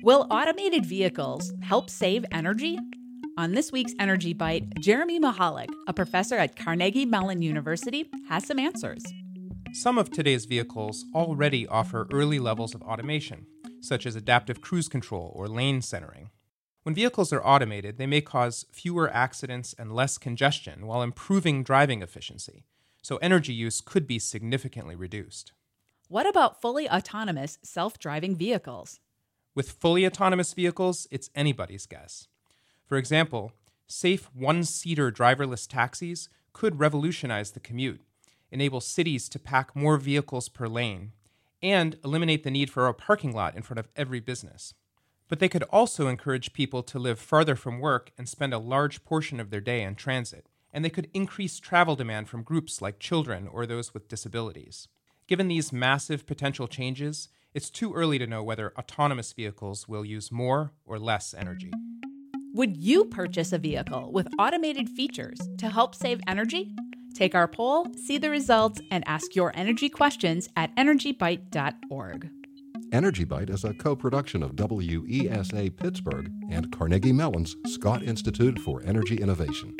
Will automated vehicles help save energy? On this week's Energy Bite, Jeremy Michalek, a professor at Carnegie Mellon University, has some answers. Some of today's vehicles already offer early levels of automation, such as adaptive cruise control or lane centering. When vehicles are automated, they may cause fewer accidents and less congestion while improving driving efficiency, so energy use could be significantly reduced. What about fully autonomous self driving vehicles? With fully autonomous vehicles, it's anybody's guess. For example, safe one seater driverless taxis could revolutionize the commute, enable cities to pack more vehicles per lane, and eliminate the need for a parking lot in front of every business. But they could also encourage people to live farther from work and spend a large portion of their day in transit, and they could increase travel demand from groups like children or those with disabilities. Given these massive potential changes, it's too early to know whether autonomous vehicles will use more or less energy. Would you purchase a vehicle with automated features to help save energy? Take our poll, see the results, and ask your energy questions at energybite.org. Energy Bite is a co production of WESA Pittsburgh and Carnegie Mellon's Scott Institute for Energy Innovation.